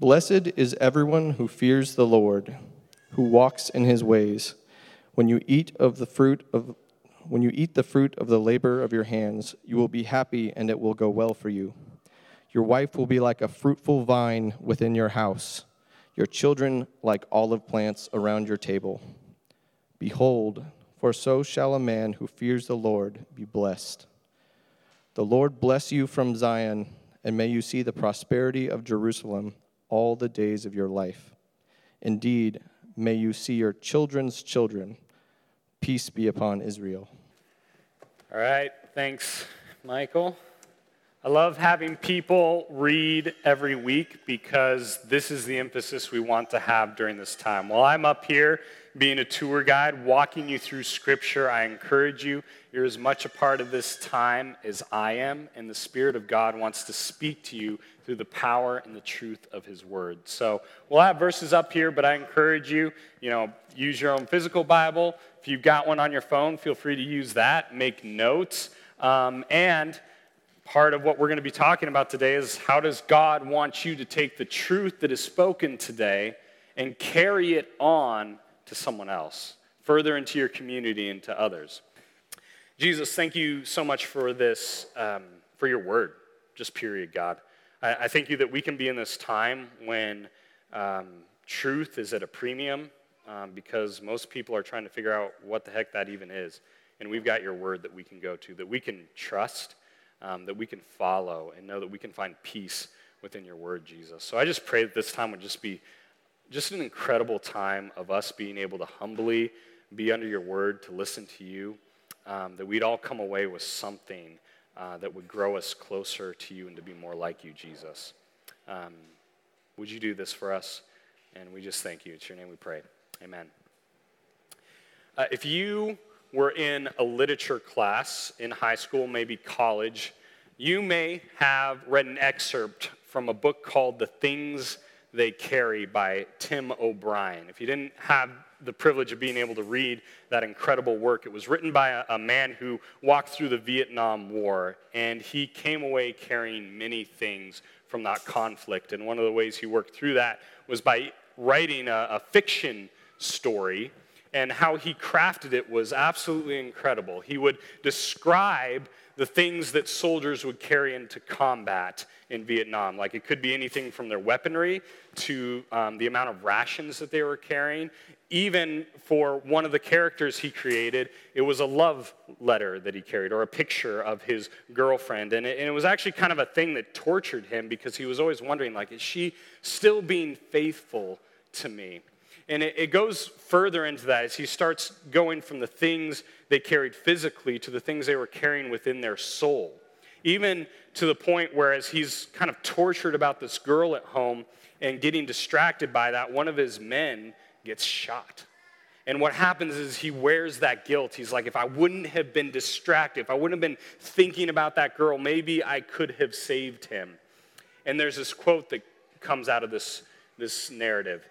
Blessed is everyone who fears the Lord, who walks in his ways. When you eat of the fruit of when you eat the fruit of the labor of your hands, you will be happy and it will go well for you. Your wife will be like a fruitful vine within your house, your children like olive plants around your table. Behold, for so shall a man who fears the Lord be blessed. The Lord bless you from Zion, and may you see the prosperity of Jerusalem all the days of your life. Indeed, may you see your children's children. Peace be upon Israel. All right, thanks, Michael. I love having people read every week because this is the emphasis we want to have during this time. While I'm up here being a tour guide, walking you through Scripture, I encourage you, you're as much a part of this time as I am, and the Spirit of God wants to speak to you through the power and the truth of His Word. So we'll have verses up here, but I encourage you, you know, use your own physical Bible. If you've got one on your phone, feel free to use that, make notes. Um, and part of what we're going to be talking about today is how does God want you to take the truth that is spoken today and carry it on to someone else, further into your community and to others. Jesus, thank you so much for this, um, for your word, just period, God. I, I, thank you that we can be in this time when um, truth is at a premium um, because most people are trying to figure out what the heck that even is. And we've got your word that we can go to, that we can trust, um, that we can follow, and know that we can find peace within your word, Jesus. So I just pray that this time would just be just an incredible time of us being able to humbly be under your word, to listen to you, um, that we'd all come away with something uh, that would grow us closer to you and to be more like you, Jesus. Um, would you do this for us? And we just thank you. It's your name we pray. Amen. Uh, if you were in a literature class in high school, maybe college, you may have read an excerpt from a book called The Things they Carry by Tim O'Brien. If you didn't have the privilege of being able to read that incredible work, it was written by a, a man who walked through the Vietnam War, and he came away carrying many things from that conflict. And one of the ways he worked through that was by writing a, a fiction story and how he crafted it was absolutely incredible. He would describe the things that soldiers would carry into combat in Vietnam. Like it could be anything from their weaponry to um, the amount of rations that they were carrying. Even for one of the characters he created, it was a love letter that he carried or a picture of his girlfriend. And it, and it was actually kind of a thing that tortured him because he was always wondering, like, is she still being faithful to me? And it, it, goes further into that as he starts going from the things they carried physically to the things they were carrying within their soul. Even to the point where, as he's kind of tortured about this girl at home and getting distracted by that, one of his men gets shot. And what happens is he wears that guilt. He's like, if I wouldn't have been distracted, if I wouldn't have been thinking about that girl, maybe I could have saved him. And there's this quote that comes out of this, this narrative.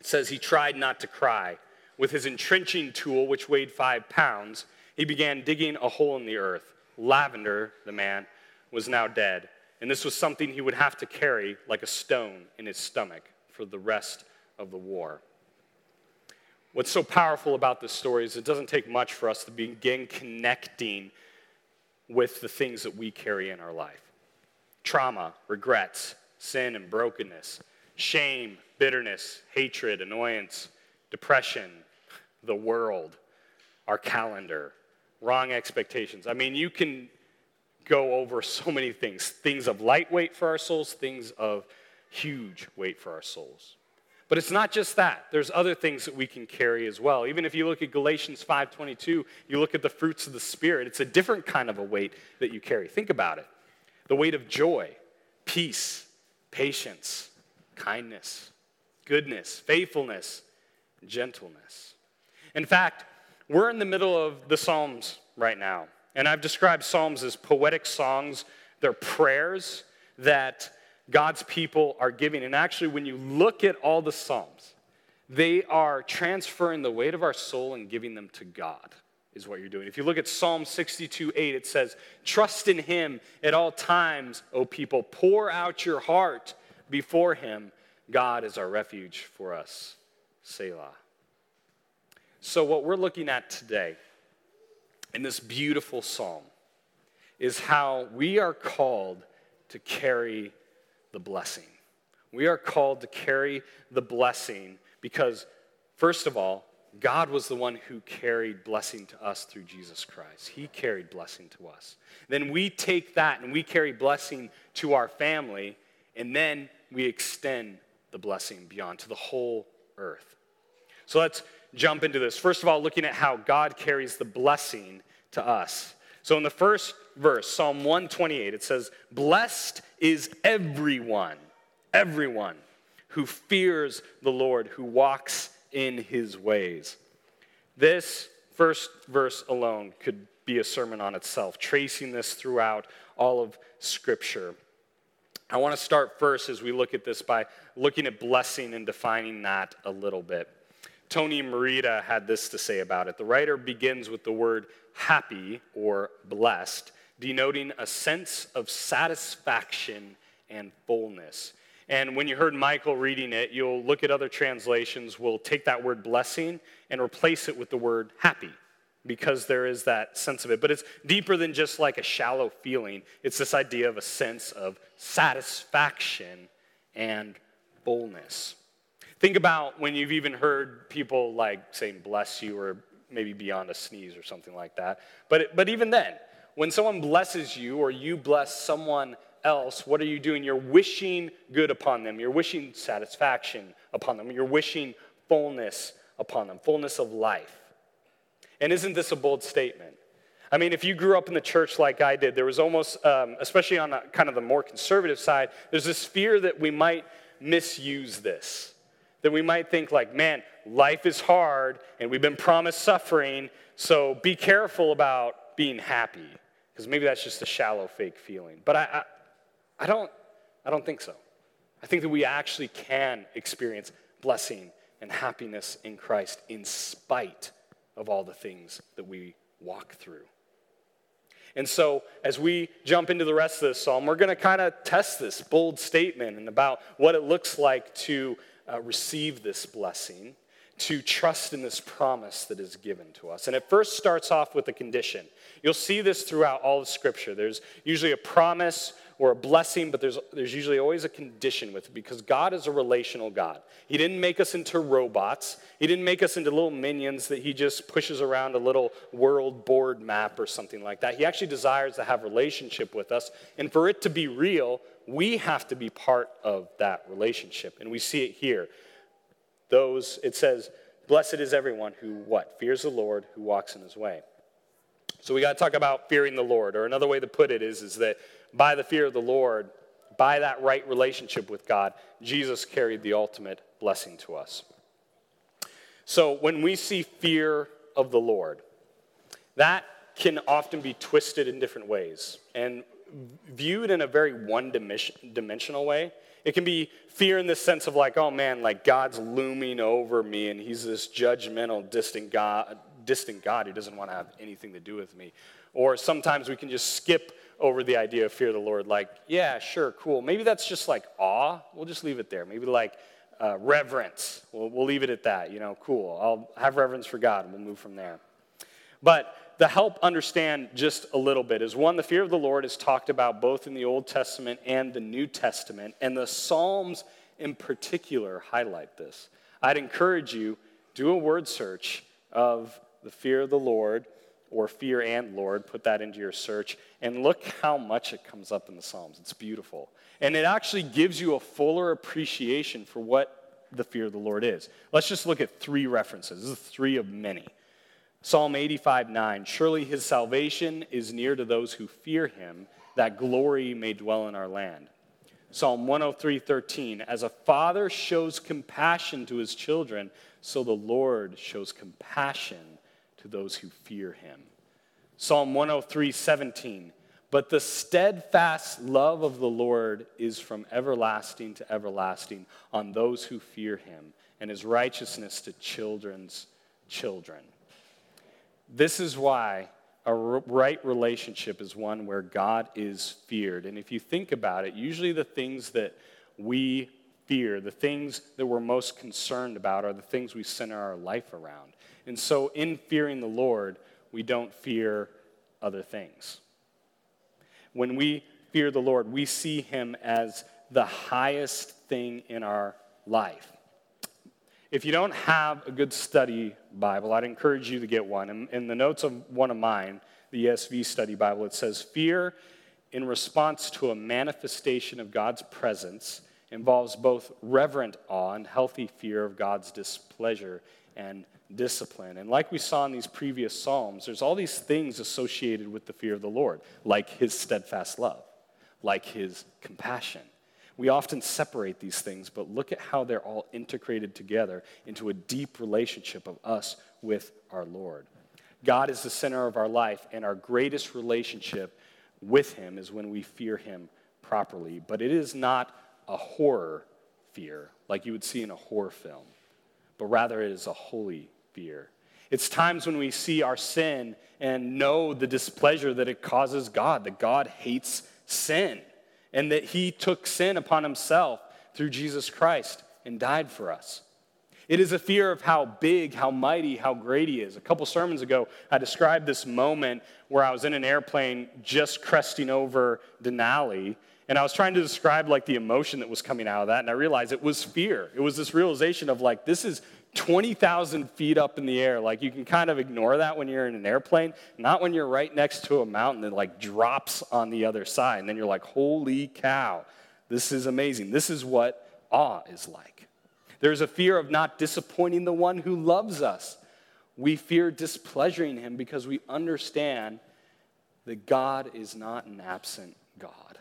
It says, He tried not to cry. With his entrenching tool, which weighed five pounds, he began digging a hole in the earth. Lavender, the man, was now dead, and this was something he would have to carry like a stone in his stomach for the rest of the war. What's so powerful about this story is it doesn't take much for us to begin connecting with the things that we carry in our life trauma, regrets, sin, and brokenness, shame, bitterness, hatred, annoyance, depression, the world, our calendar, wrong expectations. I mean, you can go over so many things things of lightweight for our souls, things of huge weight for our souls. But it's not just that. There's other things that we can carry as well. Even if you look at Galatians 5:22, you look at the fruits of the spirit, it's a different kind of a weight that you carry. Think about it. The weight of joy, peace, patience, kindness, goodness, faithfulness, gentleness. In fact, we're in the middle of the Psalms right now. And I've described Psalms as poetic songs. They're prayers that God's people are giving. And actually, when you look at all the Psalms, they are transferring the weight of our soul and giving them to God, is what you're doing. If you look at Psalm 62 8, it says, Trust in Him at all times, O people. Pour out your heart before him, God is our refuge for us. Selah. So, what we're looking at today in this beautiful psalm is how we are called to carry the blessing. We are called to carry the blessing because, first of all, God was the one who carried blessing to us through Jesus Christ. He carried blessing to us. Then we take that and we carry blessing to our family, and then we extend the blessing beyond to the whole earth. So let's jump into this. First of all, looking at how God carries the blessing to us. So in the first verse, Psalm 128, it says, Blessed is everyone, everyone who fears the Lord, who walks in his ways. This first verse alone could be a sermon on itself, tracing this throughout all of Scripture. I want to start first as we look at this by looking at blessing and defining that a little bit. Tony Merida had this to say about it. The writer begins with the word happy or blessed, denoting a sense of satisfaction and fullness. And when you heard Michael reading it, you'll look at other translations, will take that word blessing and replace it with the word happy because there is that sense of it. But it's deeper than just like a shallow feeling, it's this idea of a sense of satisfaction and fullness. Think about when you've even heard people like saying bless you or maybe beyond a sneeze or something like that. But, but even then, when someone blesses you or you bless someone else, what are you doing? You're wishing good upon them. You're wishing satisfaction upon them. You're wishing fullness upon them, fullness of life. And isn't this a bold statement? I mean, if you grew up in the church like I did, there was almost, um, especially on a, kind of the more conservative side, there's this fear that we might misuse this. That we might think, like, man, life is hard and we've been promised suffering, so be careful about being happy. Because maybe that's just a shallow, fake feeling. But I, I don't, I don't think so. I think that we actually can experience blessing and happiness in Christ in spite of all the things that we walk through. And so, as we jump into the rest of this psalm, we're going to kind of test this bold statement and about what it looks like to uh, receive this blessing, to trust in this promise that is given to us. And it first starts off with a condition. You'll see this throughout all of Scripture. There's usually a promise or a blessing, but there's, there's usually always a condition with it because God is a relational God. He didn't make us into robots, He didn't make us into little minions that He just pushes around a little world board map or something like that. He actually desires to have relationship with us. And for it to be real, we have to be part of that relationship. And we see it here. Those, it says, Blessed is everyone who what? Fears the Lord, who walks in his way. So we got to talk about fearing the Lord. Or another way to put it is, is that by the fear of the Lord, by that right relationship with God, Jesus carried the ultimate blessing to us. So when we see fear of the Lord, that can often be twisted in different ways and viewed in a very one dimensional way. It can be fear in the sense of like, oh man, like God's looming over me and he's this judgmental, distant God, distant God who doesn't want to have anything to do with me. Or sometimes we can just skip over the idea of fear of the Lord, like, yeah, sure, cool. Maybe that's just like awe. We'll just leave it there. Maybe like uh, reverence. We'll, we'll leave it at that. You know, cool. I'll have reverence for God and we'll move from there. But the help understand just a little bit is one, the fear of the Lord is talked about both in the Old Testament and the New Testament, and the Psalms in particular highlight this. I'd encourage you, do a word search of the fear of the Lord or fear and Lord, put that into your search, and look how much it comes up in the Psalms. It's beautiful. And it actually gives you a fuller appreciation for what the fear of the Lord is. Let's just look at three references. This is three of many. Psalm 85 9 Surely his salvation is near to those who fear him, that glory may dwell in our land. Psalm 103 13 As a father shows compassion to his children, so the Lord shows compassion to those who fear him. Psalm 103 17. But the steadfast love of the Lord is from everlasting to everlasting on those who fear him, and his righteousness to children's children. This is why a right relationship is one where God is feared. And if you think about it, usually the things that we fear, the things that we're most concerned about, are the things we center our life around. And so, in fearing the Lord, we don't fear other things. When we fear the Lord, we see him as the highest thing in our life. If you don't have a good study Bible, I'd encourage you to get one. In, in the notes of one of mine, the ESV study Bible, it says, Fear in response to a manifestation of God's presence involves both reverent awe and healthy fear of God's displeasure and discipline. And like we saw in these previous Psalms, there's all these things associated with the fear of the Lord, like his steadfast love, like his compassion. We often separate these things, but look at how they're all integrated together into a deep relationship of us with our Lord. God is the center of our life, and our greatest relationship with him is when we fear him properly. But it is not a horror fear like you would see in a horror film, but rather it is a holy fear. It's times when we see our sin and know the displeasure that it causes God, that God hates sin, and that He took sin upon Himself through Jesus Christ and died for us. It is a fear of how big, how mighty, how great He is. A couple sermons ago, I described this moment where I was in an airplane just cresting over Denali, and I was trying to describe like the emotion that was coming out of that, and I realized it was fear. It was this realization of like, this is 20,000 feet up in the air. Like you can kind of ignore that when you're in an airplane, not when you're right next to a mountain that like drops on the other side. And then you're like, holy cow, this is amazing. This is what awe is like. There's a fear of not disappointing the one who loves us. We fear displeasuring him because we understand that God is not an absent God.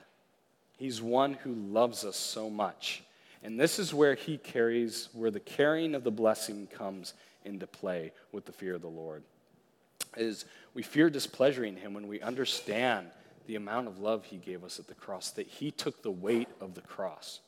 He's one who loves us so much. And this is where he carries, where the carrying of the blessing comes into play with the fear of the Lord. Is we fear displeasuring him when we understand the amount of love he gave us at the cross, that he took the weight of the cross.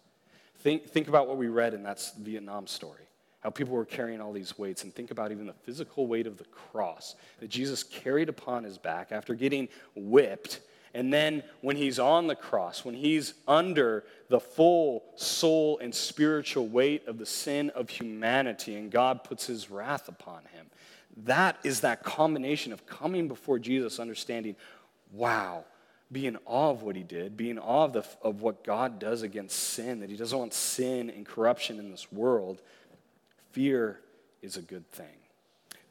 Think, think about what we read in that Vietnam story how people were carrying all these weights, and think about even the physical weight of the cross that Jesus carried upon his back after getting whipped and then when he's on the cross, when he's under the full soul and spiritual weight of the sin of humanity, and God puts his wrath upon him, that is that combination of coming before Jesus, understanding, wow, be in awe of what he did, be in awe of, the, of what God does against sin, that he doesn't want sin and corruption in this world. Fear is a good thing.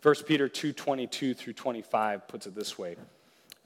1 Peter 2 22 through 25 puts it this way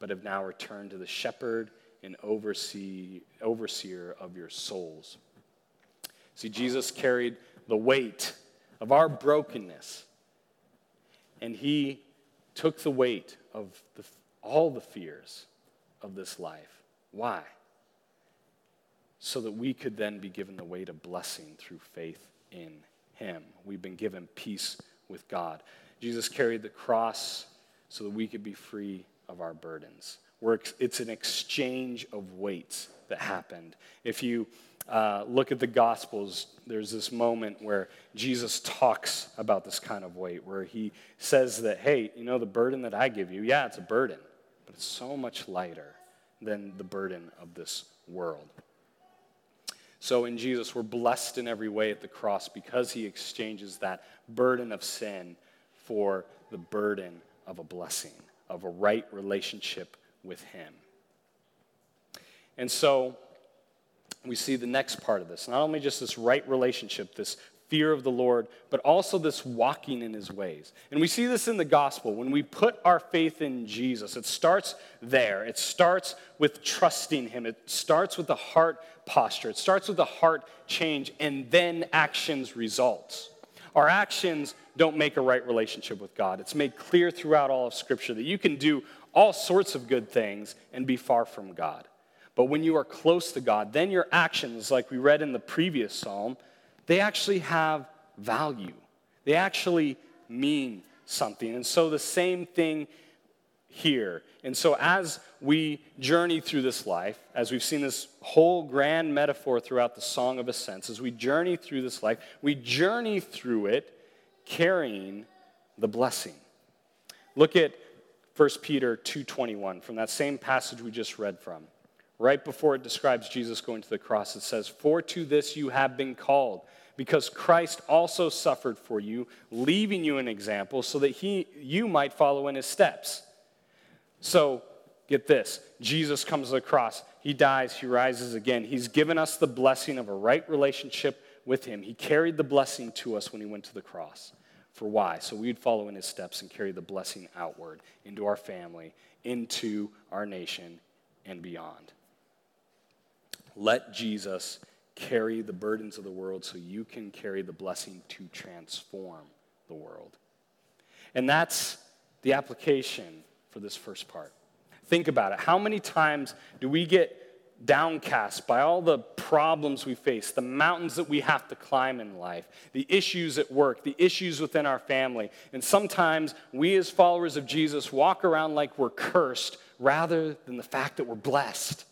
but have now returned to the shepherd and oversee, overseer of your souls. See, Jesus carried the weight of our brokenness, and he took the weight of the, all the fears of this life. Why? So that we could then be given the weight of blessing through faith in him. We've been given peace with God. Jesus carried the cross so that we could be free of our burdens. We're, it's an exchange of weights that happened. If you uh, look at the Gospels, there's this moment where Jesus talks about this kind of weight, where he says that, hey, you know, the burden that I give you, yeah, it's a burden, but it's so much lighter than the burden of this world. So in Jesus, we're blessed in every way at the cross because he exchanges that burden of sin for the burden of a blessing of a right relationship with Him. And so we see the next part of this not only just this right relationship, this fear of the Lord, but also this walking in his ways. And we see this in the gospel. When we put our faith in Jesus, it starts there. It starts with trusting him, it starts with the heart posture, it starts with the heart change, and then actions results. Our actions don't make a right relationship with God. It's made clear throughout all of Scripture that you can do all sorts of good things and be far from God. But when you are close to God, then your actions, like we read in the previous psalm, they actually have value. They actually mean something. And so the same thing here. And so as we journey through this life, as we've seen this whole grand metaphor throughout the Song of Ascents, as we journey through this life, we journey through it carrying the blessing. Look at 1 Peter 2:21 from that same passage we just read from. Right before it describes Jesus going to the cross, it says, "For to this you have been called, because Christ also suffered for you, leaving you an example so that he you might follow in his steps." So, get this Jesus comes to the cross. He dies, he rises again. He's given us the blessing of a right relationship with him. He carried the blessing to us when he went to the cross. For why? So we'd follow in his steps and carry the blessing outward into our family, into our nation, and beyond. Let Jesus carry the burdens of the world so you can carry the blessing to transform the world. And that's the application for this first part. Think about it. How many times do we get downcast by all the problems we face, the mountains that we have to climb in life, the issues at work, the issues within our family? And sometimes we, as followers of Jesus, walk around like we're cursed rather than the fact that we're blessed.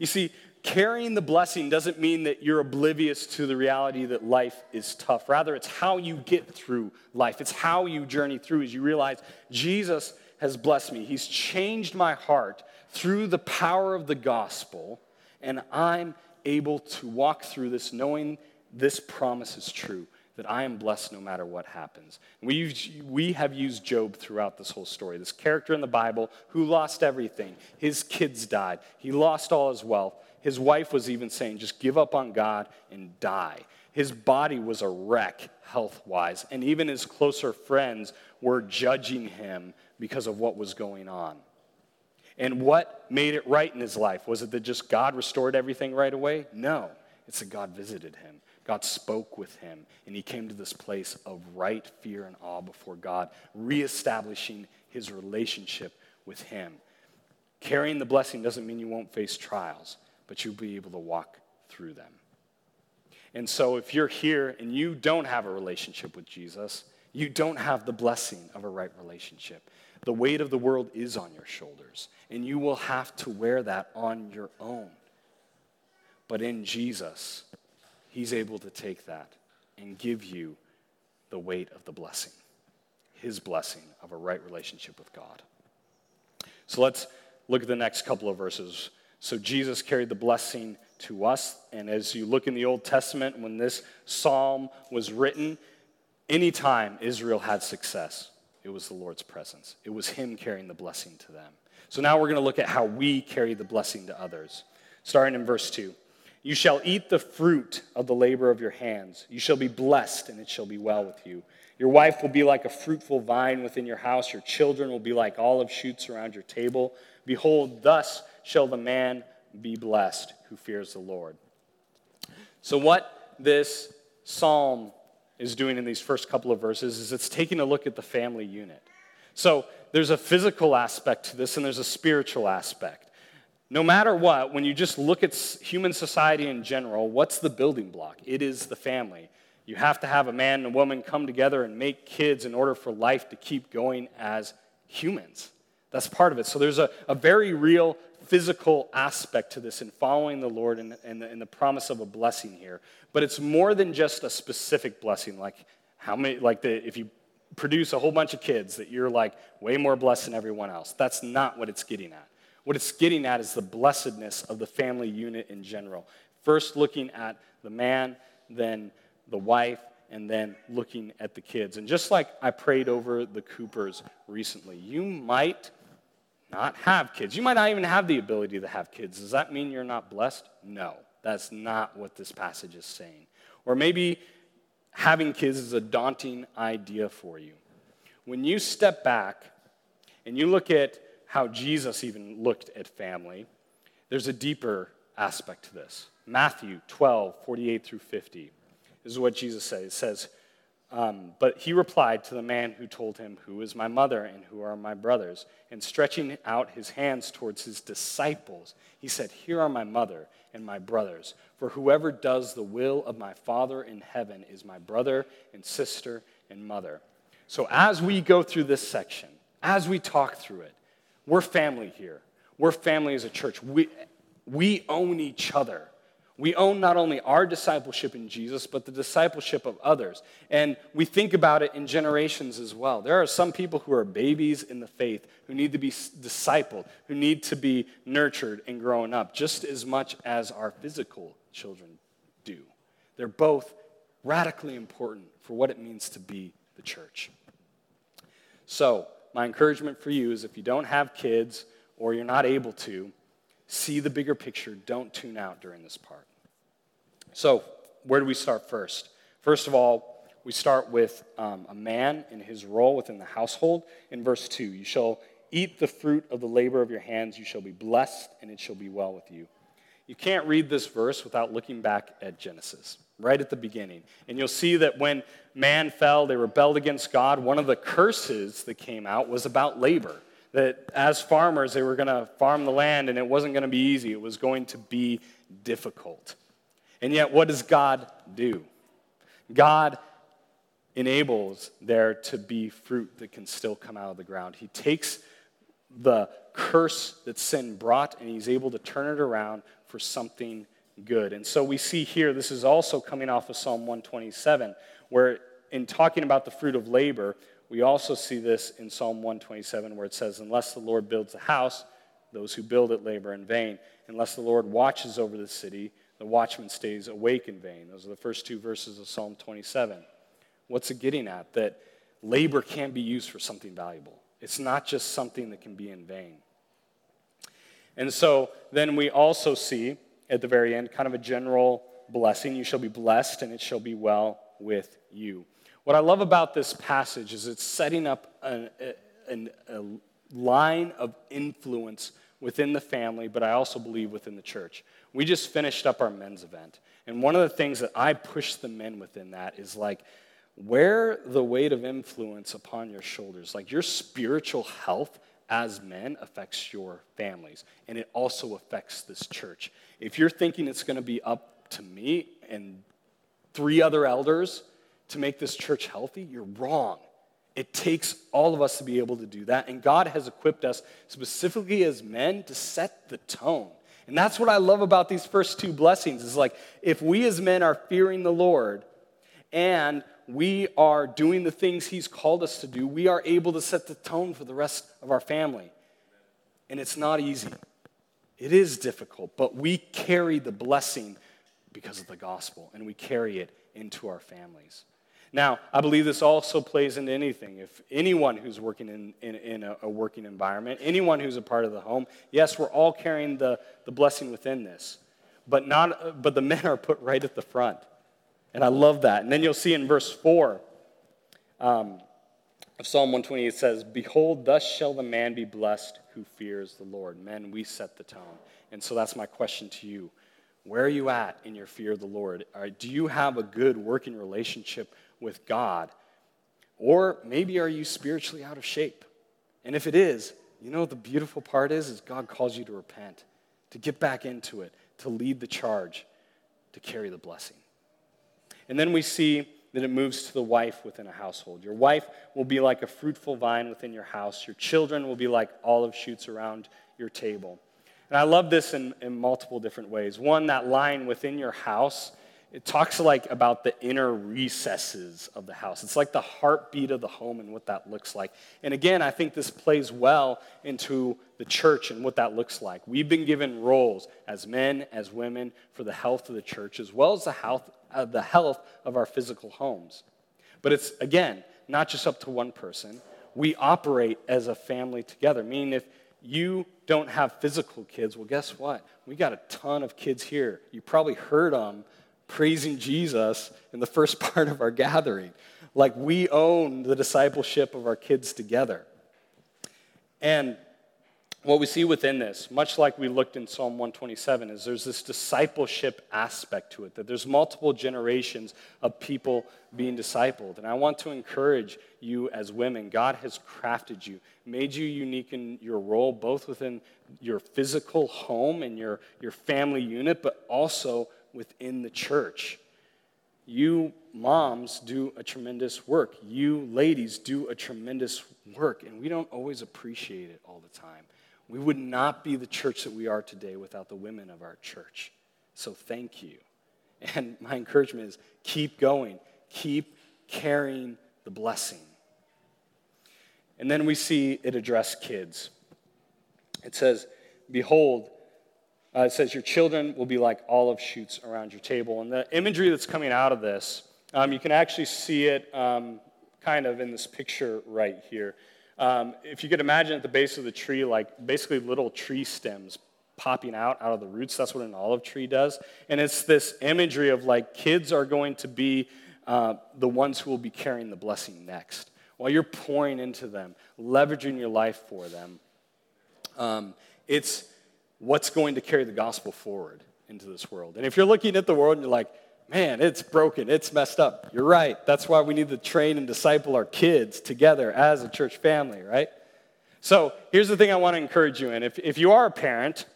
You see, carrying the blessing doesn't mean that you're oblivious to the reality that life is tough. Rather, it's how you get through life, it's how you journey through as you realize Jesus has blessed me. He's changed my heart through the power of the gospel, and I'm able to walk through this knowing this promise is true that I am blessed no matter what happens. We, we have used Job throughout this whole story, this character in the Bible who lost everything. His kids died, he lost all his wealth. His wife was even saying, just give up on God and die. His body was a wreck health wise, and even his closer friends were judging him because of what was going on. And what made it right in his life? Was it that just God restored everything right away? No. It's that God visited him. God spoke with him, and he came to this place of right fear and awe before God, reestablishing his relationship with him. Carrying the blessing doesn't mean you won't face trials, but you'll be able to walk through them. And so, if you're here and you don't have a relationship with Jesus, you don't have the blessing of a right relationship. The weight of the world is on your shoulders, and you will have to wear that on your own. But in Jesus, He's able to take that and give you the weight of the blessing, His blessing of a right relationship with God. So let's look at the next couple of verses. So Jesus carried the blessing to us, and as you look in the Old Testament, when this psalm was written, Anytime Israel had success, it was the Lord's presence. It was Him carrying the blessing to them. So now we're going to look at how we carry the blessing to others. Starting in verse 2 You shall eat the fruit of the labor of your hands. You shall be blessed, and it shall be well with you. Your wife will be like a fruitful vine within your house. Your children will be like olive shoots around your table. Behold, thus shall the man be blessed who fears the Lord. So, what this psalm is doing in these first couple of verses is it's taking a look at the family unit. So there's a physical aspect to this and there's a spiritual aspect. No matter what, when you just look at human society in general, what's the building block? It is the family. You have to have a man and a woman come together and make kids in order for life to keep going as humans. That's part of it. So there's a, a very real physical aspect to this in following the Lord and, and, the, and the promise of a blessing here. But it's more than just a specific blessing, like how many, like the, if you produce a whole bunch of kids that you're like way more blessed than everyone else. That's not what it's getting at. What it's getting at is the blessedness of the family unit in general. First looking at the man, then the wife, and then looking at the kids. And just like I prayed over the Coopers recently, you might not have kids. You might not even have the ability to have kids. Does that mean you're not blessed? No, that's not what this passage is saying. Or maybe having kids is a daunting idea for you. When you step back and you look at how Jesus even looked at family, there's a deeper aspect to this. Matthew 12, 48 through 50. This is what Jesus says. It says, Um, but he replied to the man who told him, Who is my mother and who are my brothers? And stretching out his hands towards his disciples, he said, Here are my mother and my brothers. For whoever does the will of my Father in heaven is my brother and sister and mother. So as we go through this section, as we talk through it, we're family here. We're family as a church. We, we own each other. We own not only our discipleship in Jesus, but the discipleship of others. And we think about it in generations as well. There are some people who are babies in the faith who need to be discipled, who need to be nurtured and grown up, just as much as our physical children do. They're both radically important for what it means to be the church. So, my encouragement for you is if you don't have kids or you're not able to, see the bigger picture. Don't tune out during this part. So, where do we start first? First of all, we start with um, a man in his role within the household. In verse 2, you shall eat the fruit of the labor of your hands, you shall be blessed, and it shall be well with you. You can't read this verse without looking back at Genesis, right at the beginning. And you'll see that when man fell, they rebelled against God. One of the curses that came out was about labor that as farmers, they were going to farm the land and it wasn't going to be easy. It was going to be difficult. And yet, what does God do? God enables there to be fruit that can still come out of the ground. He takes the curse that sin brought and he's able to turn it around for something good. And so we see here, this is also coming off of Psalm 127, where in talking about the fruit of labor, we also see this in Psalm 127 where it says, Unless the Lord builds a house, those who build it labor in vain. Unless the Lord watches over the city, the watchman stays awake in vain. Those are the first two verses of Psalm 27. What's it getting at? That labor can be used for something valuable, it's not just something that can be in vain. And so then we also see at the very end kind of a general blessing. You shall be blessed, and it shall be well with you. What I love about this passage is it's setting up a, a, a line of influence within the family, but I also believe within the church. We just finished up our men's event. And one of the things that I push the men within that is like, wear the weight of influence upon your shoulders. Like your spiritual health as men affects your families, and it also affects this church. If you're thinking it's going to be up to me and three other elders, to make this church healthy, you're wrong. It takes all of us to be able to do that. And God has equipped us specifically as men to set the tone. And that's what I love about these first two blessings is like if we as men are fearing the Lord and we are doing the things he's called us to do, we are able to set the tone for the rest of our family. And it's not easy. It is difficult, but we carry the blessing because of the gospel and we carry it into our families. Now, I believe this also plays into anything. If anyone who's working in, in, in a, a, working environment, anyone who's a part of the home, yes, we're all carrying the, the blessing within this. But, not, but the men are put right at the front. And I love that. And then you'll see in verse 4 um, of Psalm 120, it says, Behold, thus shall the man be blessed who fears the Lord. Men, we set the tone. And so that's my question to you. Where are you at in your fear of the Lord? Right, do you have a good working relationship with God? Or maybe are you spiritually out of shape? And if it is, you know what the beautiful part is is God calls you to repent, to get back into it, to lead the charge, to carry the blessing. And then we see that it moves to the wife within a household. Your wife will be like a fruitful vine within your house. Your children will be like olive shoots around your table. And I love this in, in multiple different ways. One, that line within your house, it talks like about the inner recesses of the house. It's like the heartbeat of the home and what that looks like. And again, I think this plays well into the church and what that looks like. We've been given roles as men, as women, for the health of the church, as well as the health, uh, the health of our physical homes. But it's, again, not just up to one person. We operate as a family together, meaning if you don't have physical kids, well, guess what? We got a ton of kids here. You probably heard them praising Jesus in the first part of our gathering. Like we own the discipleship of our kids together. And what we see within this, much like we looked in Psalm 127, is there's this discipleship aspect to it, that there's multiple generations of people being discipled. And I want to encourage you as women. God has crafted you, made you unique in your role, both within your physical home and your, your family unit, but also within the church. You moms do a tremendous work. You ladies do a tremendous work, and we don't always appreciate it all the time. We would not be the church that we are today without the women of our church. So thank you. And my encouragement is keep going, keep carrying the blessing. And then we see it address kids. It says, Behold, uh, it says, Your children will be like olive shoots around your table. And the imagery that's coming out of this, um, you can actually see it um, kind of in this picture right here. Um, if you could imagine at the base of the tree, like basically little tree stems popping out out of the roots. That's what an olive tree does. And it's this imagery of like kids are going to be uh, the ones who will be carrying the blessing next. While you're pouring into them, leveraging your life for them, um, it's what's going to carry the gospel forward into this world. And if you're looking at the world and you're like, man, it's broken, it's messed up. You're right. That's why we need to train and disciple our kids together as a church family, right? So here's the thing I want to encourage you in. If, if you are a parent,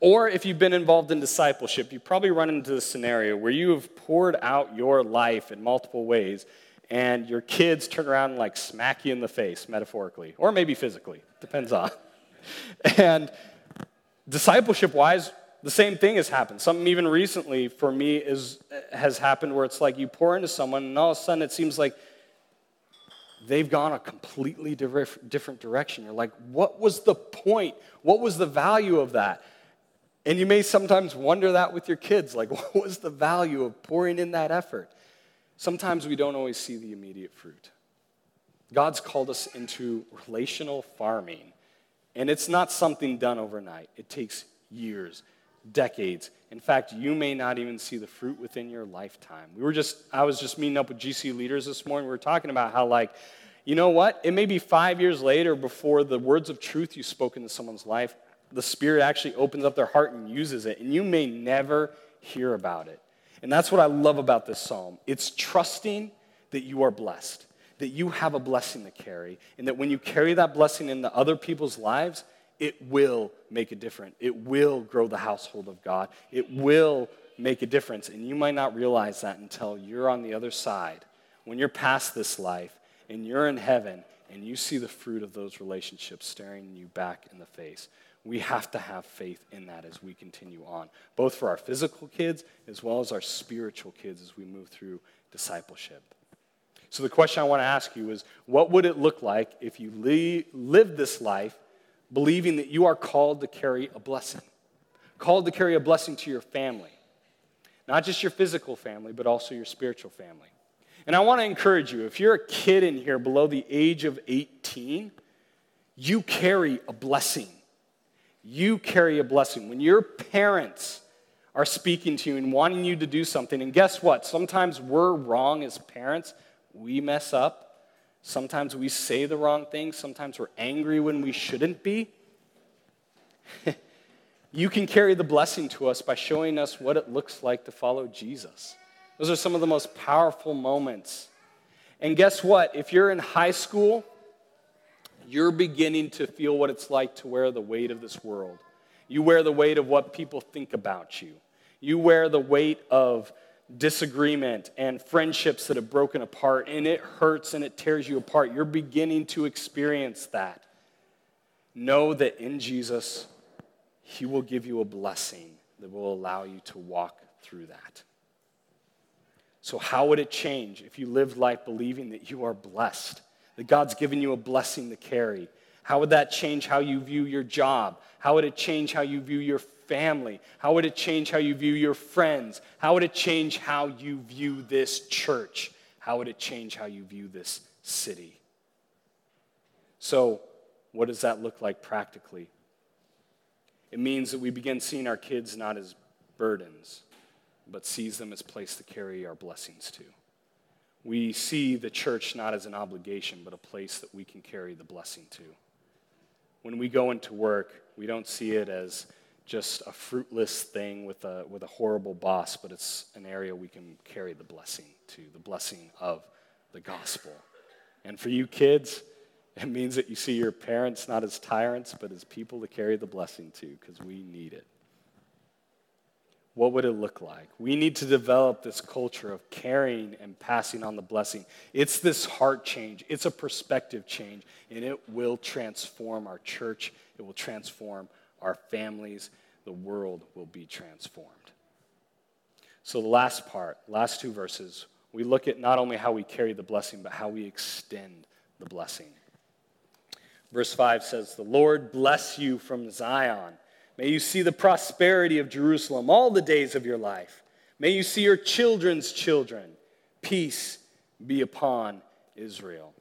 or if you've been involved in discipleship, you probably run into this scenario where you have poured out your life in multiple ways, and your kids turn around and like smack you in the face, metaphorically, or maybe physically, depends on. And discipleship wise, the same thing has happened. Something even recently for me is, has happened where it's like you pour into someone, and all of a sudden it seems like they've gone a completely different direction. You're like, what was the point? What was the value of that? And you may sometimes wonder that with your kids like, what was the value of pouring in that effort? Sometimes we don't always see the immediate fruit. God's called us into relational farming, and it's not something done overnight, it takes years decades. In fact, you may not even see the fruit within your lifetime. We were just, I was just meeting up with GC leaders this morning. We were talking about how, like, you know what? It may be five years later before the words of truth you spoke into someone's life, the Spirit actually opens up their heart and uses it, and you may never hear about it. And that's what I love about this psalm. It's trusting that you are blessed, that you have a blessing to carry, and that when you carry that blessing into other people's lives, it will make a difference. It will grow the household of God. It will make a difference. And you might not realize that until you're on the other side. When you're past this life and you're in heaven and you see the fruit of those relationships staring you back in the face. We have to have faith in that as we continue on, both for our physical kids as well as our spiritual kids as we move through discipleship. So, the question I want to ask you is what would it look like if you live this life believing that you are called to carry a blessing, called to carry a blessing to your family. Not just your physical family, but also your spiritual family. And I want to encourage you if you're a kid in here below the age of 18, you carry a blessing. You carry a blessing. When your parents are speaking to you and wanting you to do something, and guess what? Sometimes we're wrong as parents, we mess up. Sometimes we say the wrong thing. Sometimes we're angry when we shouldn't be. you can carry the blessing to us by showing us what it looks like to follow Jesus. Those are some of the most powerful moments. And guess what? If you're in high school, you're beginning to feel what it's like to wear the weight of this world. You wear the weight of what people think about you. You wear the weight of disagreement and friendships that have broken apart, and it hurts and it tears you apart. You're beginning to experience that. Know that in Jesus, He will give you a blessing that will allow you to walk through that. So, how would it change if you lived life believing that you are blessed, that God's given you a blessing to carry? How would that change how you view your job? How would it change how you view your family? How would it change how you view your friends? How would it change how you view this church? How would it change how you view this city? So, what does that look like practically? It means that we begin seeing our kids not as burdens, but sees them as place to carry our blessings to. We see the church not as an obligation, but a place that we can carry the blessing to. when we go into work, we don't see it as just a fruitless thing with a, with a horrible boss, but it's an area we can carry the blessing to, the blessing of the gospel. And for you kids, it means that you see your parents not as tyrants, but as people to carry the blessing to, because we need it. What would it look like? We need to develop this culture of carrying and passing on the blessing. It's this heart change, it's a perspective change, and it will transform our church, it will transform our families, the world will be transformed. So, the last part, last two verses, we look at not only how we carry the blessing, but how we extend the blessing. Verse 5 says, The Lord bless you from Zion. May you see the prosperity of Jerusalem all the days of your life. May you see your children's children. Peace be upon Israel.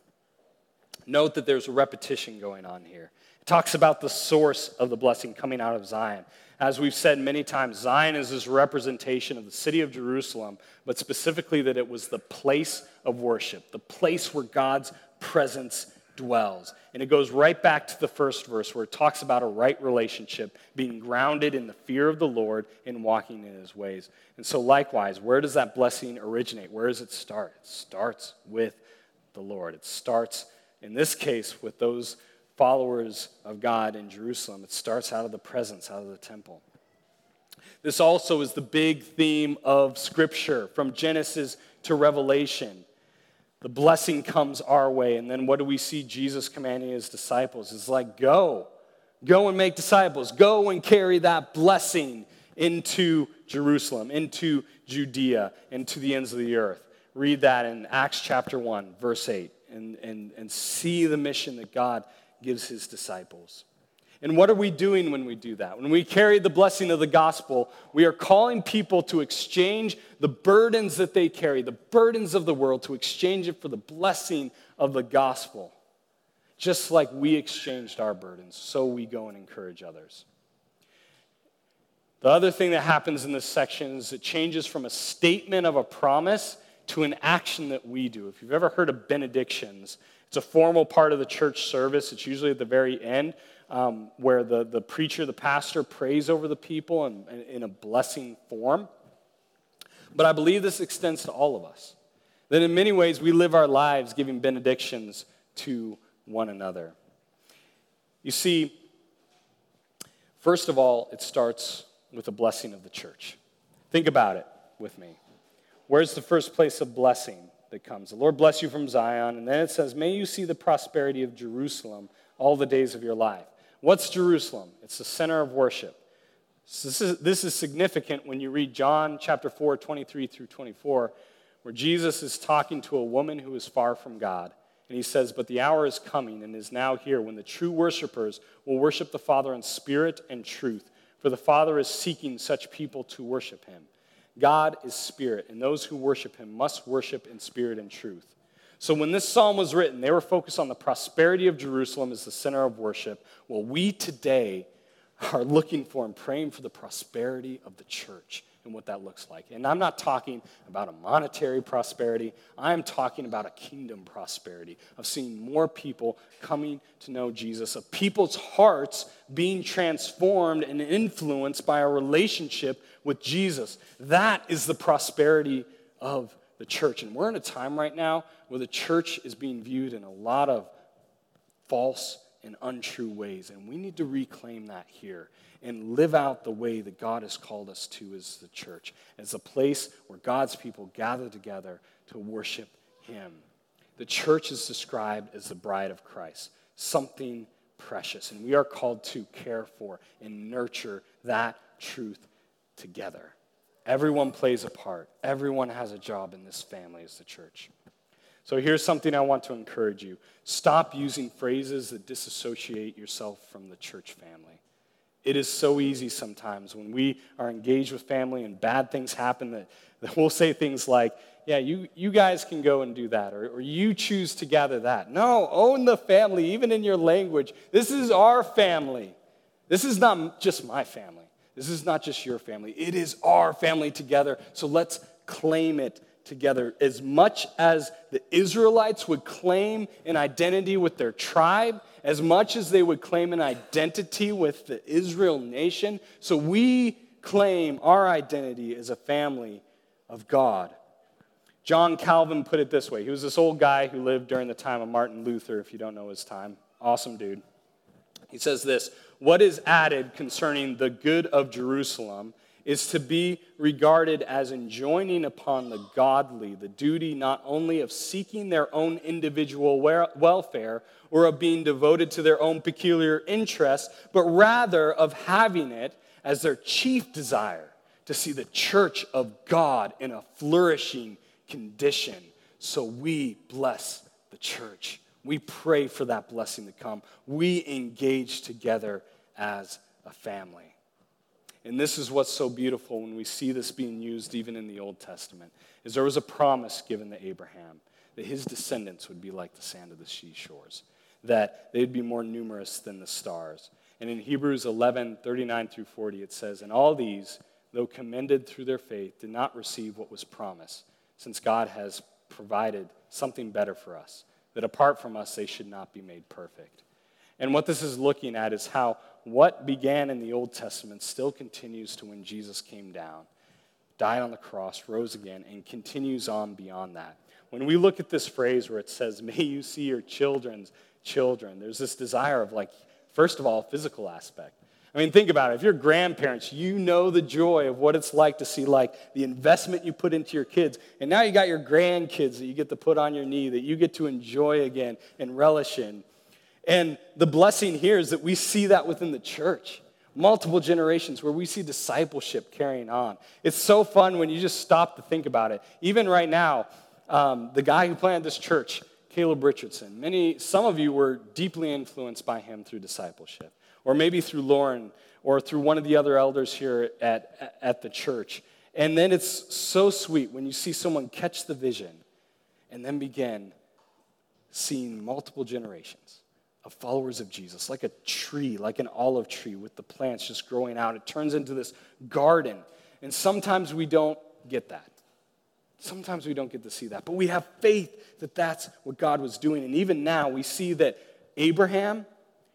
Note that there's a repetition going on here. Talks about the source of the blessing coming out of Zion. As we've said many times, Zion is this representation of the city of Jerusalem, but specifically that it was the place of worship, the place where God's presence dwells. And it goes right back to the first verse where it talks about a right relationship, being grounded in the fear of the Lord and walking in his ways. And so, likewise, where does that blessing originate? Where does it start? It starts with the Lord. It starts, in this case, with those followers of God in Jerusalem. It starts out of the presence, out of the temple. This also is the big theme of Scripture from Genesis to Revelation. The blessing comes our way. And then what do we see Jesus commanding his disciples? It's like, go, go and make disciples, go and carry that blessing into Jerusalem, into Judea, into the ends of the earth. Read that in Acts chapter 1, verse 8, and, and, and see the mission that God gives his disciples. And what are we doing when we do that? When we carry the blessing of the gospel, we are calling people to exchange the burdens that they carry, the burdens of the world, to exchange it for the blessing of the gospel. Just like we exchanged our burdens, so we go and encourage others. The other thing that happens in this section is it changes from a statement of a promise to an action that we do. If you've ever heard of benedictions, it's a formal part of the church service. It's usually at the very end um, where the, the preacher, the pastor, prays over the people in, in a blessing form. But I believe this extends to all of us. That in many ways we live our lives giving benedictions to one another. You see, first of all, it starts with a blessing of the church. Think about it with me. Where's the first place of blessing that comes? The Lord bless you from Zion. And then it says, May you see the prosperity of Jerusalem all the days of your life. What's Jerusalem? It's the center of worship. So this, is, this is significant when you read John chapter 4, 23 through 24, where Jesus is talking to a woman who is far from God. And he says, But the hour is coming and is now here when the true worshipers will worship the Father in spirit and truth, for the Father is seeking such people to worship him. God is spirit, and those who worship him must worship in spirit and truth. So when this psalm was written, they were focused on the prosperity of Jerusalem as the center of worship. Well, we today are looking for and praying for the prosperity of the church and what that looks like. And I'm not talking about a monetary prosperity, I'm talking about a kingdom prosperity of seeing more people coming to know Jesus, of people's hearts being transformed and influenced by a relationship with Jesus. That is the prosperity of the church. And we're in a time right now where the church is being viewed in a lot of false and untrue ways. And we need to reclaim that here and live out the way that God has called us to as the church, as a place where God's people gather together to worship Him. The church is described as the bride of Christ, something precious. And we are called to care for and nurture that truth together. Everyone plays a part. Everyone has a job in this family as the church. So here's something I want to encourage you stop using phrases that disassociate yourself from the church family. It is so easy sometimes when we are engaged with family and bad things happen that, that we'll say things like, yeah, you, you guys can go and do that, or, or you choose to gather that. No, own the family, even in your language. This is our family. This is not just my family. This is not just your family, it is our family together. So let's claim it together. As much as the Israelites would claim an identity with their tribe, as much as they would claim an identity with the Israel nation, so we claim our identity as a family of God. John Calvin put it this way. He was this old guy who lived during the time of Martin Luther, if you don't know his time. Awesome dude. He says this What is added concerning the good of Jerusalem is to be regarded as enjoining upon the godly the duty not only of seeking their own individual welfare or of being devoted to their own peculiar interests, but rather of having it as their chief desire to see the church of God in a flourishing condition. So we bless the church. We pray for that blessing to come. We engage together as a family. And this is what's so beautiful when we see this being used even in the Old Testament, is there was a promise given to Abraham that his descendants would be like the sand of the seashores, that they'd be more numerous than the stars. And in Hebrews 11, 39 through 40, it says, And all these, though commended through their faith, did not receive what was promised, since God has provided something better for us, that apart from us, they should not be made perfect. And what this is looking at is how what began in the Old Testament still continues to when Jesus came down, died on the cross, rose again, and continues on beyond that. When we look at this phrase where it says, May you see your children's children, there's this desire of, like, first of all, physical aspect. I mean, think about it. If you're grandparents, you know the joy of what it's like to see like the investment you put into your kids. And now you got your grandkids that you get to put on your knee, that you get to enjoy again and relish in. And the blessing here is that we see that within the church. Multiple generations where we see discipleship carrying on. It's so fun when you just stop to think about it. Even right now, um, the guy who planted this church, Caleb Richardson, many, some of you were deeply influenced by him through discipleship, or maybe through Lauren, or through one of the other elders here at, at the church. And then it's so sweet when you see someone catch the vision and then begin seeing multiple generations of followers of Jesus, like a tree, like an olive tree with the plants just growing out. It turns into this garden. And sometimes we don't get that. Sometimes we don't get to see that. But we have faith that that's what God was doing. And even now, we see that Abraham,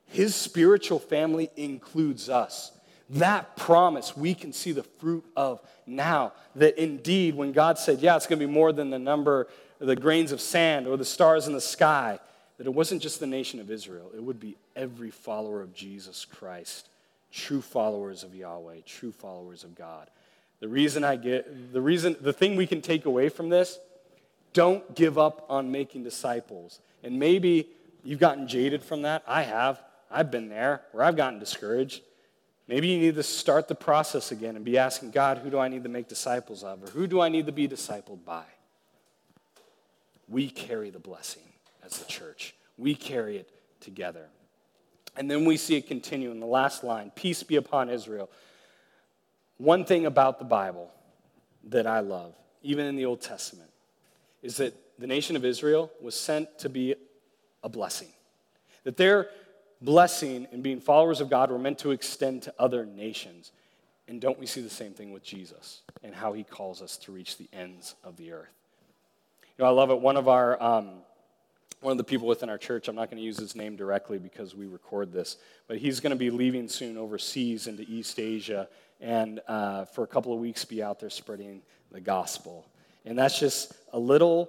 his spiritual family includes us. That promise we can see the fruit of now. That indeed, when God said, Yeah, it's going to be more than the number, the grains of sand or the stars in the sky, that it wasn't just the nation of Israel, it would be every follower of Jesus Christ, true followers of Yahweh, true followers of God. The reason I get, the reason, the thing we can take away from this, don't give up on making disciples. And maybe you've gotten jaded from that. I have. I've been there where I've gotten discouraged. Maybe you need to start the process again and be asking God, who do I need to make disciples of? Or who do I need to be discipled by? We carry the blessing as the church. We carry it together. And then we see it continue in the last line Peace be upon Israel. One thing about the Bible that I love, even in the Old Testament, is that the nation of Israel was sent to be a blessing. That their blessing in being followers of God were meant to extend to other nations. And don't we see the same thing with Jesus and how he calls us to reach the ends of the earth? You know, I love it. One of our um, one of the people within our church, I'm not going to use his name directly because we record this, but he's going to be leaving soon overseas into East Asia and uh, for a couple of weeks be out there spreading the gospel. And that's just a little,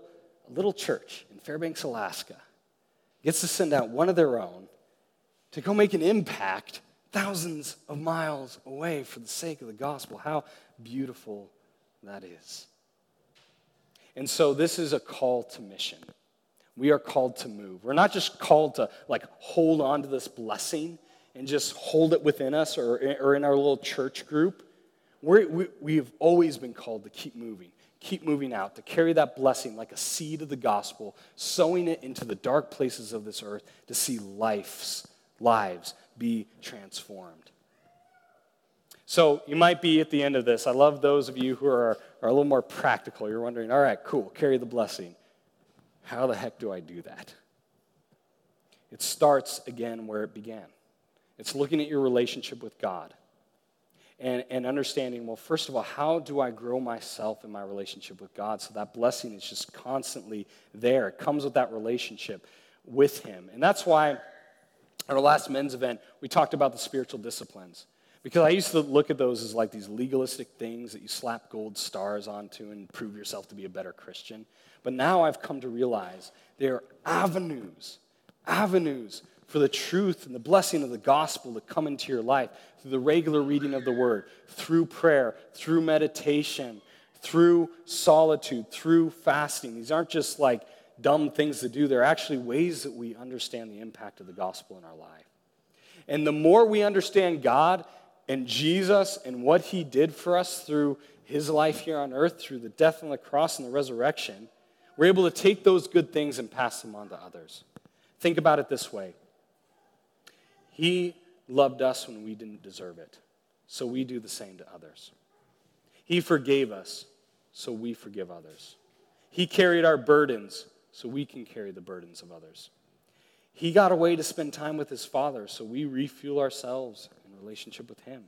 a little church in Fairbanks, Alaska. Gets to send out one of their own to go make an impact thousands of miles away for the sake of the gospel. How beautiful that is. And so, this is a call to mission we are called to move. We're not just called to like hold on to this blessing and just hold it within us or, or in our little church group. We're, we, we have always been called to keep moving, keep moving out, to carry that blessing like a seed of the gospel, sowing it into the dark places of this earth to see lives, lives be transformed. So you might be at the end of this. I love those of you who are, are a little more practical. You're wondering, all right, cool, carry the blessing. How the heck do I do that? It starts again where it began. It's looking at your relationship with God. and, and understanding, well, first of all, how do I grow myself in my relationship with God so that blessing is just constantly there? It comes with that relationship with Him. And that's why at our last men's event, we talked about the spiritual disciplines. Because I used to look at those as like these legalistic things that you slap gold stars onto and prove yourself to be a better Christian. But now I've come to realize they're avenues, avenues for the truth and the blessing of the gospel to come into your life through the regular reading of the word, through prayer, through meditation, through solitude, through fasting. These aren't just like dumb things to do, they're actually ways that we understand the impact of the gospel in our life. And the more we understand God and Jesus and what he did for us through his life here on earth, through the death on the cross and the resurrection, we're able to take those good things and pass them on to others. Think about it this way He loved us when we didn't deserve it, so we do the same to others. He forgave us, so we forgive others. He carried our burdens, so we can carry the burdens of others. He got away to spend time with his Father, so we refuel ourselves relationship with him.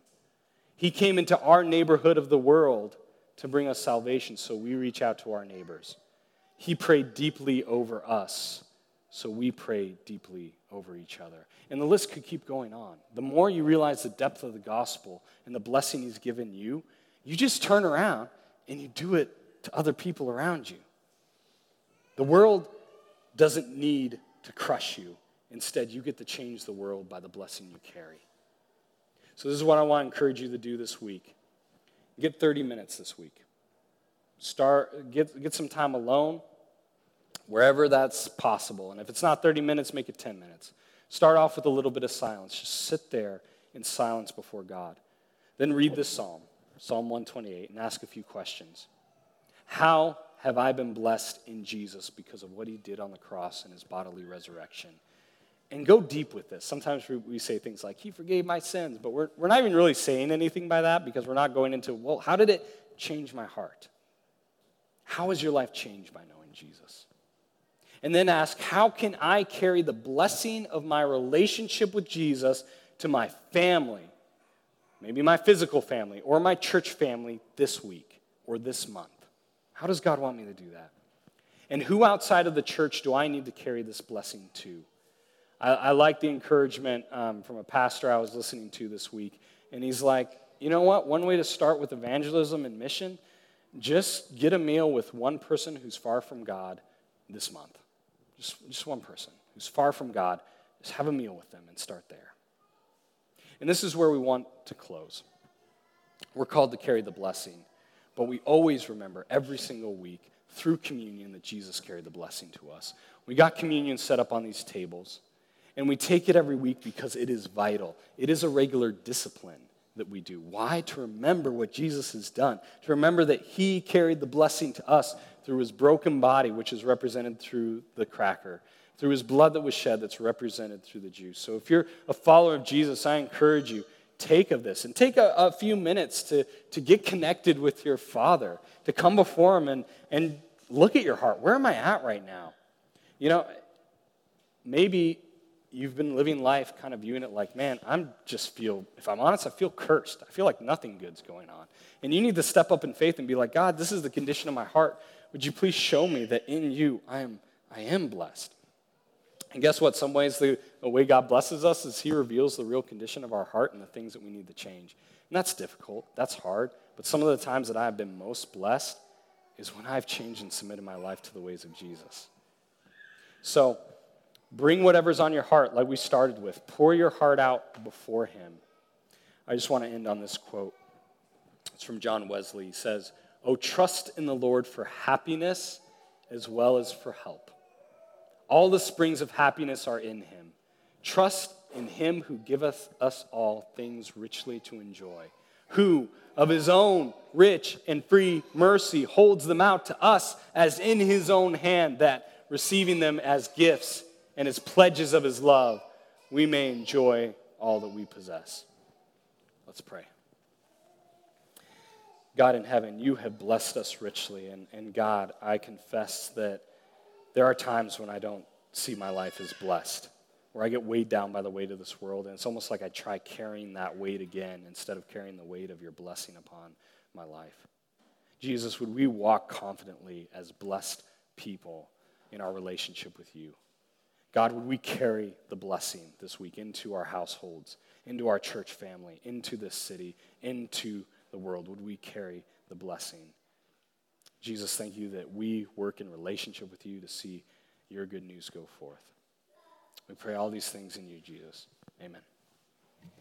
He came into our neighborhood of the world to bring us salvation, so we reach out to our neighbors. He prayed deeply over us, so we pray deeply over each other. And the list could keep going on. The more you realize the depth of the gospel and the blessing he's given you, you just turn around and you do it to other people around you. The world doesn't need to crush you. Instead, you get to change the world by the blessing you carry. So, this is what I want to encourage you to do this week. Get 30 minutes this week. Start, get, get some time alone, wherever that's possible. And if it's not 30 minutes, make it 10 minutes. Start off with a little bit of silence. Just sit there in silence before God. Then read this psalm, Psalm 128, and ask a few questions. How have I been blessed in Jesus because of what he did on the cross and his bodily resurrection? And go deep with this. Sometimes we we say things like, He forgave my sins, but we're, we're not even really saying anything by that because we're not going into, well, how did it change my heart? How has your life changed by knowing Jesus? And then ask, how can I carry the blessing of my relationship with Jesus to my family, maybe my physical family or my church family this week or this month? How does God want me to do that? And who outside of the church do I need to carry this blessing to? I, I like the encouragement um, from a pastor I was listening to this week. And he's like, you know what? One way to start with evangelism and mission just get a meal with one person who's far from God this month. Just, just one person who's far from God. Just have a meal with them and start there. And this is where we want to close. We're called to carry the blessing, but we always remember every single week through communion that Jesus carried the blessing to us. We got communion set up on these tables, and we take it every week because it is vital. It is a regular discipline that we do. Why? To remember what Jesus has done, to remember that he carried the blessing to us through his broken body, which is represented through the cracker, through his blood that was shed, that's represented through the juice. So if you're a follower of Jesus, I encourage you, take of this and take a, a few minutes to, to get connected with your Father, to come before him and, and look at your heart. Where am I at right now? You know, maybe you've been living life kind of viewing it like, man, I'm just feel, if I'm honest, I feel cursed. I feel like nothing good's going on. And you need to step up in faith and be like, God, this is the condition of my heart. Would you please show me that in you I am, I am blessed? And guess what? Some ways the, the way God blesses us is He reveals the real condition of our heart and the things that we need to change. And that's difficult, that's hard. But some of the times that I've been most blessed is when I've changed and submitted my life to the ways of Jesus. So, Bring whatever's on your heart, like we started with. Pour your heart out before Him. I just want to end on this quote. It's from John Wesley. He says, Oh, trust in the Lord for happiness as well as for help. All the springs of happiness are in Him. Trust in Him who giveth us all things richly to enjoy, who of His own rich and free mercy holds them out to us as in His own hand, that receiving them as gifts and as pledges of his love, we may enjoy all that we possess. Let's pray. God in heaven, you have blessed us richly. And, and God, I confess that there are times when I don't see my life as blessed, Or I get weighed down by the weight of this world, and it's almost like I try carrying that weight again instead of carrying the weight of your blessing upon my life. Jesus, would we walk confidently as blessed people in our relationship with you? God, would we carry the blessing this week into our households, into our church family, into this city, into the world? Would we carry the blessing? Jesus, thank you that we work in relationship with you to see your good news go forth. We pray all these things in you, Jesus. Amen.